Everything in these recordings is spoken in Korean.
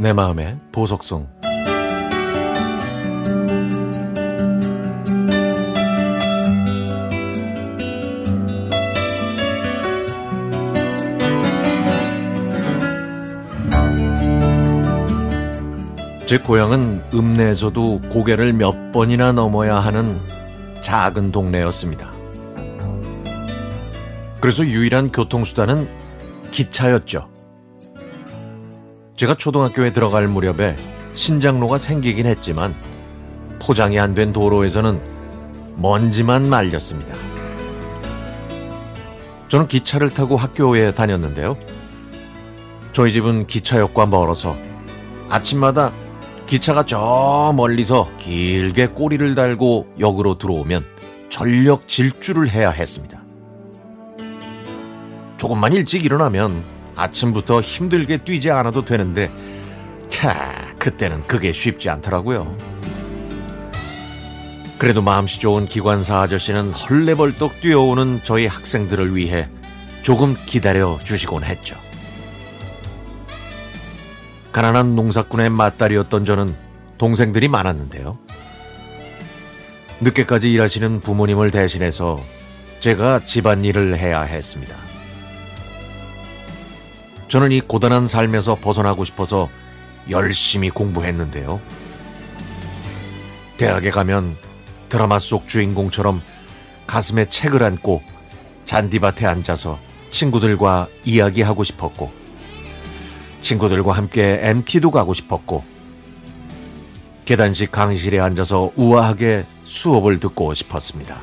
내 마음의 보석성 제 고향은 읍내에서도 고개를 몇 번이나 넘어야 하는 작은 동네였습니다. 그래서 유일한 교통수단은 기차였죠. 제가 초등학교에 들어갈 무렵에 신장로가 생기긴 했지만 포장이 안 된 도로에서는 먼지만 말렸습니다. 저는 기차를 타고 학교에 다녔는데요. 저희 집은 기차역과 멀어서 아침마다 기차가 저 멀리서 길게 꼬리를 달고 역으로 들어오면 전력 질주를 해야 했습니다. 조금만 일찍 일어나면 아침부터 힘들게 뛰지 않아도 되는데, 캬, 그때는 그게 쉽지 않더라고요. 그래도 마음씨 좋은 기관사 아저씨는 헐레벌떡 뛰어오는 저희 학생들을 위해 조금 기다려 주시곤 했죠. 가난한 농사꾼의 맏딸이었던 저는 동생들이 많았는데요. 늦게까지 일하시는 부모님을 대신해서 제가 집안일을 해야 했습니다. 저는 이 고단한 삶에서 벗어나고 싶어서 열심히 공부했는데요. 대학에 가면 드라마 속 주인공처럼 가슴에 책을 안고 잔디밭에 앉아서 친구들과 이야기하고 싶었고, 친구들과 함께 MT도 가고 싶었고, 계단식 강의실에 앉아서 우아하게 수업을 듣고 싶었습니다.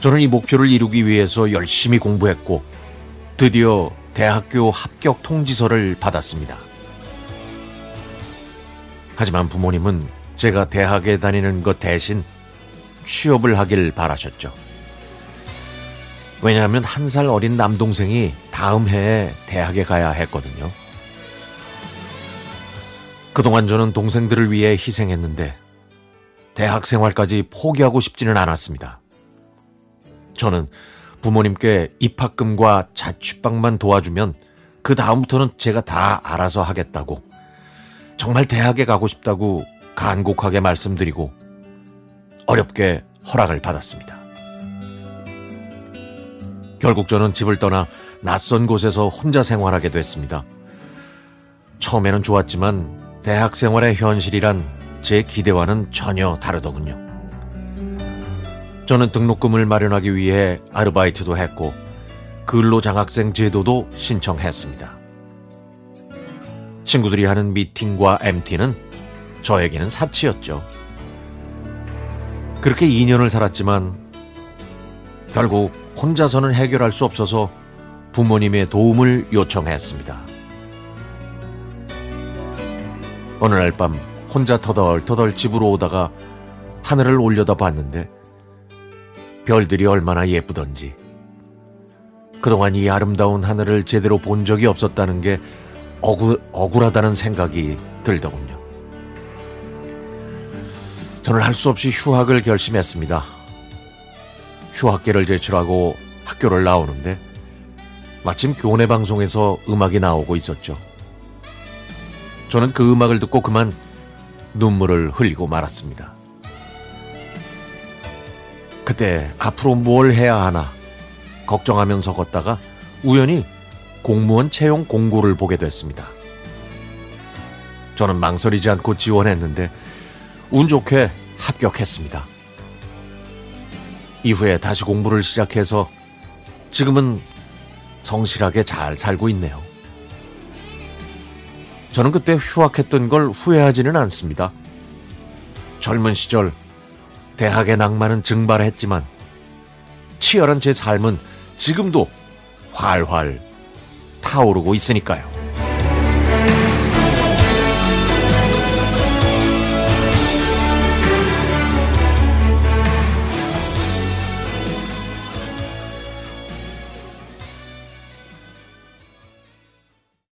저는 이 목표를 이루기 위해서 열심히 공부했고, 드디어 대학교 합격 통지서를 받았습니다. 하지만 부모님은 제가 대학에 다니는 것 대신 취업을 하길 바라셨죠. 왜냐하면 한 살 어린 남동생이 다음 해에 대학에 가야 했거든요. 그동안 저는 동생들을 위해 희생했는데 대학 생활까지 포기하고 싶지는 않았습니다. 저는 부모님께 입학금과 자취방만 도와주면 그 다음부터는 제가 다 알아서 하겠다고 정말 대학에 가고 싶다고 간곡하게 말씀드리고 어렵게 허락을 받았습니다. 결국 저는 집을 떠나 낯선 곳에서 혼자 생활하게 됐습니다. 처음에는 좋았지만 대학 생활의 현실이란 제 기대와는 전혀 다르더군요. 저는 등록금을 마련하기 위해 아르바이트도 했고 근로장학생 제도도 신청했습니다. 친구들이 하는 미팅과 MT는 저에게는 사치였죠. 그렇게 2년을 살았지만 결국 혼자서는 해결할 수 없어서 부모님의 도움을 요청했습니다. 어느 날 밤 혼자 터덜터덜 집으로 오다가 하늘을 올려다 봤는데 별들이 얼마나 예쁘던지 그동안 이 아름다운 하늘을 제대로 본 적이 없었다는 게 억울, 억울하다는 생각이 들더군요. 저는 할 수 없이 휴학을 결심했습니다. 휴학계를 제출하고 학교를 나오는데 마침 교내 방송에서 음악이 나오고 있었죠. 저는 그 음악을 듣고 그만 눈물을 흘리고 말았습니다. 그때 앞으로 뭘 해야 하나 걱정하면서 걷다가 우연히 공무원 채용 공고를 보게 됐습니다. 저는 망설이지 않고 지원했는데 운 좋게 합격했습니다. 이후에 다시 공부를 시작해서 지금은 성실하게 잘 살고 있네요. 저는 그때 휴학했던 걸 후회하지는 않습니다. 젊은 시절 대학의 낭만은 증발했지만 치열한 제 삶은 지금도 활활 타오르고 있으니까요.